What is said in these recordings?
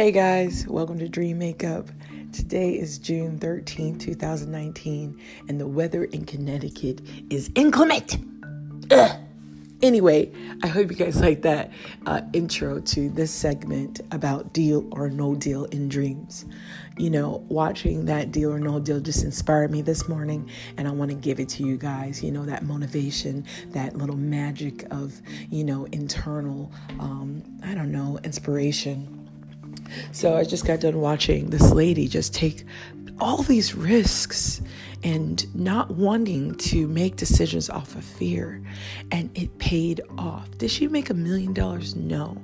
Hey guys, welcome to Dream Makeup. Today is June 13, 2019, and the weather in Connecticut is inclement. Ugh. Anyway, I hope you guys like that uh, intro to this segment about deal or no deal in dreams. You know, watching that deal or no deal just inspired me this morning, and I want to give it to you guys. You know, that motivation, that little magic of, you know, internal, um, I don't know, inspiration. So I just got done watching this lady just take all these risks and not wanting to make decisions off of fear. And it paid off. Did she make a million dollars? No.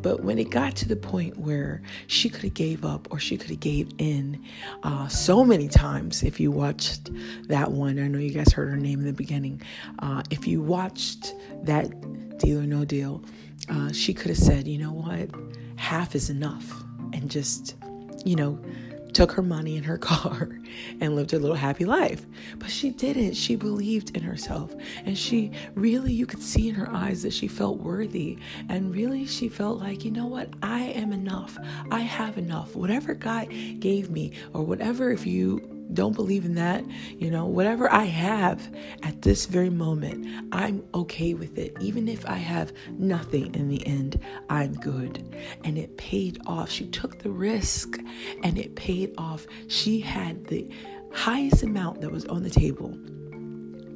But when it got to the point where she could have gave up or she could have gave in uh, so many times, if you watched that one, I know you guys heard her name in the beginning. Uh, if you watched that deal or no deal, uh, she could have said, you know what, half is enough. And just, you know, took her money in her car and lived a little happy life. But she didn't. She believed in herself. And she really, you could see in her eyes that she felt worthy. And really, she felt like, you know what? I am enough. I have enough. Whatever God gave me, or whatever, if you don't believe in that, you know, whatever I have at this very moment, I'm okay with it. Even if I have nothing in the end, I'm good. And it paid off. She took the risk and it paid off. She had the highest amount that was on the table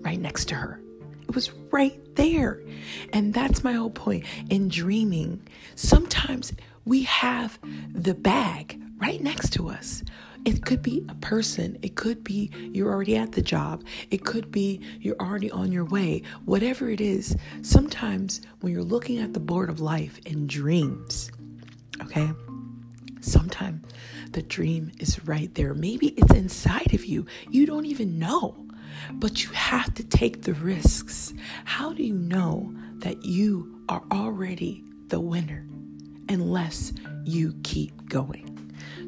right next to her. It was right there. And that's my whole point. In dreaming, sometimes we have the bag right next to us. It could be a person. It could be you're already at the job. It could be you're already on your way. Whatever it is, sometimes when you're looking at the board of life and dreams, okay, sometimes the dream is right there. Maybe it's inside of you. You don't even know, but you have to take the risks. How do you know that you are already the winner unless you keep going?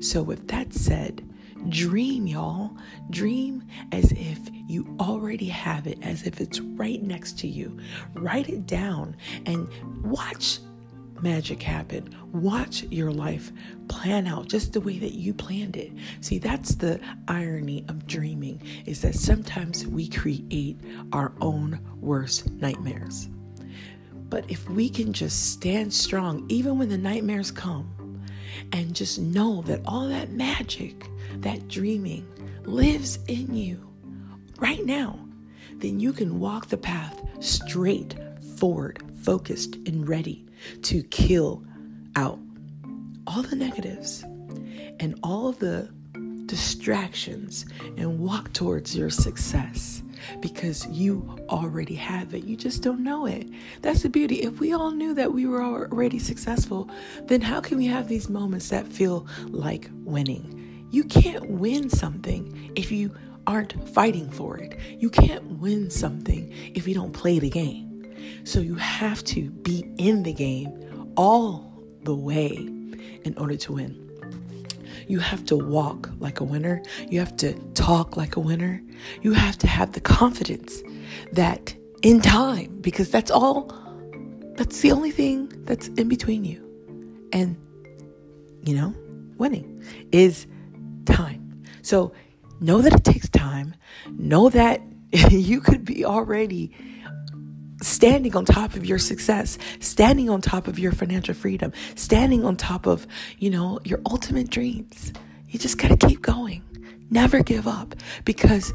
So, with that said, dream, y'all. Dream as if you already have it, as if it's right next to you. Write it down and watch magic happen. Watch your life plan out just the way that you planned it. See, that's the irony of dreaming is that sometimes we create our own worst nightmares. But if we can just stand strong even when the nightmares come, and just know that all that magic, that dreaming lives in you right now, then you can walk the path straight forward, focused, and ready to kill out all the negatives and all the distractions and walk towards your success because you already have it. You just don't know it. That's the beauty. If we all knew that we were already successful, then how can we have these moments that feel like winning? You can't win something if you aren't fighting for it. You can't win something if you don't play the game. So you have to be in the game all the way in order to win. You have to walk like a winner. You have to talk like a winner. You have to have the confidence that in time, because that's all, that's the only thing that's in between you and, you know, winning is time. So know that it takes time. Know that you could be already standing on top of your success, standing on top of your financial freedom, standing on top of, you know, your ultimate dreams. You just got to keep going. Never give up because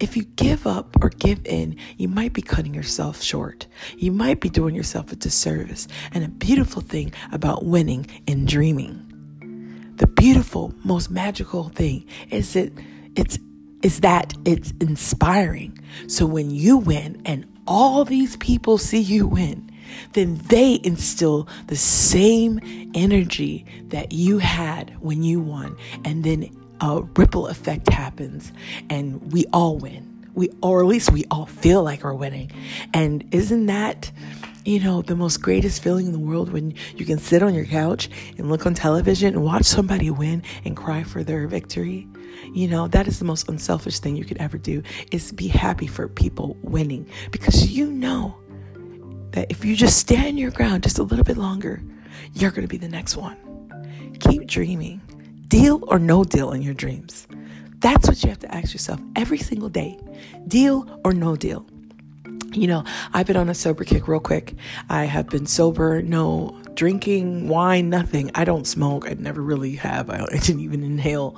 if you give up or give in, you might be cutting yourself short. You might be doing yourself a disservice. And a beautiful thing about winning and dreaming, the beautiful, most magical thing is that it's is that it's inspiring. So when you win and all these people see you win, then they instill the same energy that you had when you won. And then a ripple effect happens and we all win. We, or at least we all feel like we're winning. And isn't that, you know, the most greatest feeling in the world when you can sit on your couch and look on television and watch somebody win and cry for their victory? You know, that is the most unselfish thing you could ever do is be happy for people winning because you know that if you just stand your ground just a little bit longer, you're going to be the next one. keep dreaming. Deal or no deal in your dreams. That's what you have to ask yourself every single day. Deal or no deal. You know, I've been on a sober kick real quick. I have been sober, no drinking, wine, nothing. I don't smoke. I never really have. I, I didn't even inhale.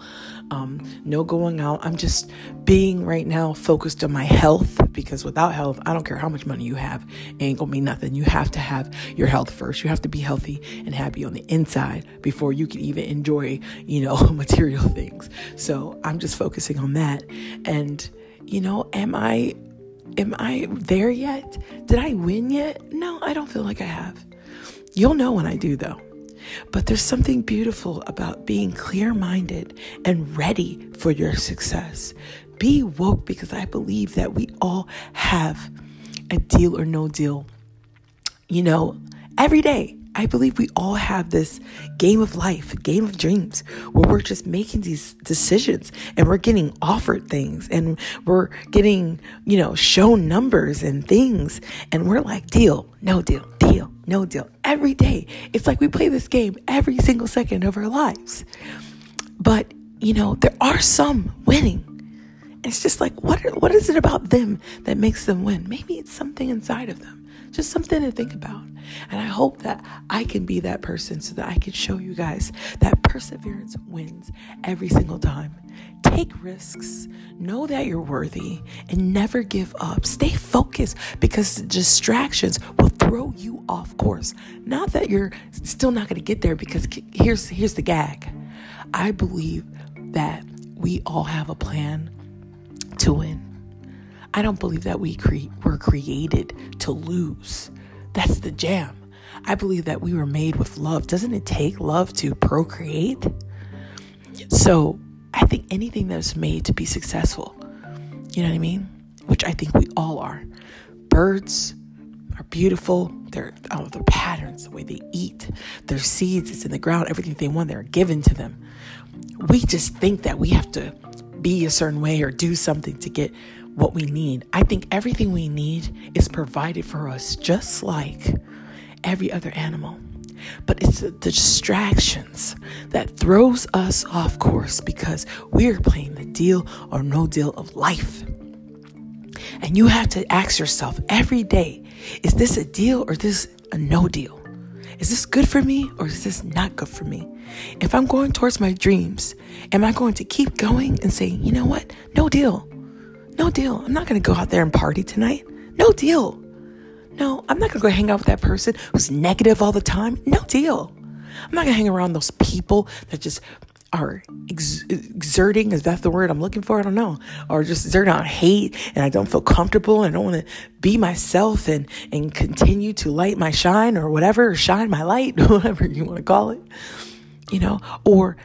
Um, no going out. I'm just being right now focused on my health because without health, I don't care how much money you have, it ain't gonna be nothing. You have to have your health first. You have to be healthy and happy on the inside before you can even enjoy, you know, material things. So I'm just focusing on that. And, you know, am I am I there yet? Did I win yet? No, I don't feel like I have. You'll know when I do, though. But there's something beautiful about being clear minded and ready for your success. Be woke because I believe that we all have a deal or no deal, you know, every day. I believe we all have this game of life, game of dreams, where we're just making these decisions and we're getting offered things and we're getting, you know, shown numbers and things. And we're like, deal, no deal, deal, no deal. Every day. It's like we play this game every single second of our lives. But, you know, there are some winning. It's just like, what, what is it about them that makes them win? Maybe it's something inside of them. Just something to think about. And I hope that I can be that person so that I can show you guys that perseverance wins every single time. Take risks, know that you're worthy, and never give up. Stay focused because distractions will throw you off course. Not that you're still not going to get there because here's here's the gag. I believe that we all have a plan to win. I don't believe that we cre- were created to lose. That's the jam. I believe that we were made with love. Doesn't it take love to procreate? So I think anything that's made to be successful, you know what I mean? Which I think we all are. Birds are beautiful. They're oh, their patterns, the way they eat, their seeds, it's in the ground, everything they want, they're given to them. We just think that we have to be a certain way or do something to get what we need. I think everything we need is provided for us just like every other animal. But it's the distractions that throws us off course because we're playing the deal or no deal of life. And you have to ask yourself every day, is this a deal or is this a no deal? Is this good for me or is this not good for me? If I'm going towards my dreams, am I going to keep going and say, you know what? No deal. No deal. I'm not going to go out there and party tonight. No deal. No, I'm not going to go hang out with that person who's negative all the time. No deal. I'm not going to hang around those people that just are ex- exerting, is that the word I'm looking for? I don't know. Or just exerting out hate and I don't feel comfortable and I don't want to be myself and, and continue to light my shine or whatever, or shine my light, whatever you want to call it. You know, or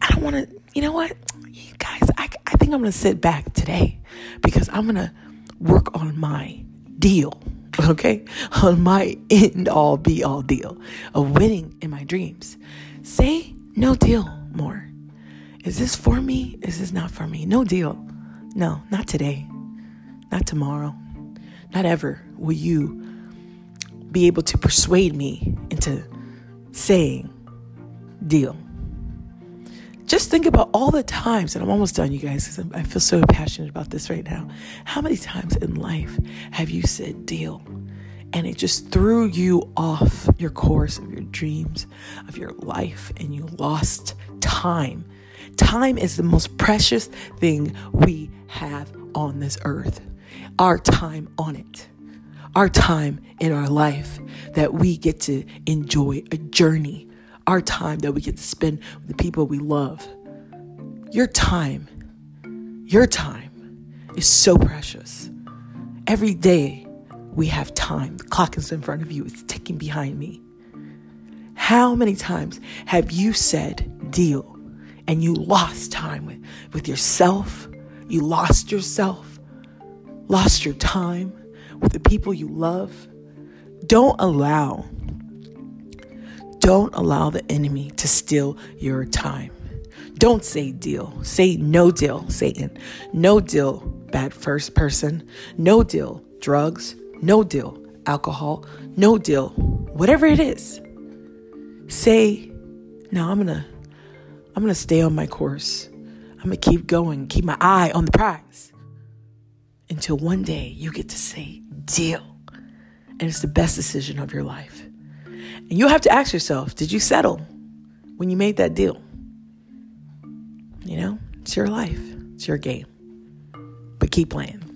I don't want to, you know what? you guys, I, think I'm going to sit back today because I'm going to work on my deal, okay? On my end all be all deal of winning in my dreams. Say no deal more. Is this for me? Is this not for me? No deal. No, not today. Not tomorrow. Not ever will you be able to persuade me into saying deal just think about all the times, and I'm almost done, you guys, because I feel so passionate about this right now. How many times in life have you said deal? And it just threw you off your course of your dreams, of your life, and you lost time. Time is the most precious thing we have on this earth. Our time on it. Our time in our life that we get to enjoy a journey our time that we get to spend with the people we love. Your time, your time is so precious. Every day we have time. The clock is in front of you, it's ticking behind me. How many times have you said deal and you lost time with, with yourself? You lost yourself, lost your time with the people you love. Don't allow don't allow the enemy to steal your time. Don't say deal. Say no deal, Satan. No deal, bad first person. No deal, drugs. No deal, alcohol. No deal, whatever it is. Say No, I'm gonna I'm gonna stay on my course. I'm gonna keep going, keep my eye on the prize. Until one day you get to say deal. And it's the best decision of your life. And you have to ask yourself, did you settle when you made that deal? You know, it's your life. It's your game. But keep playing.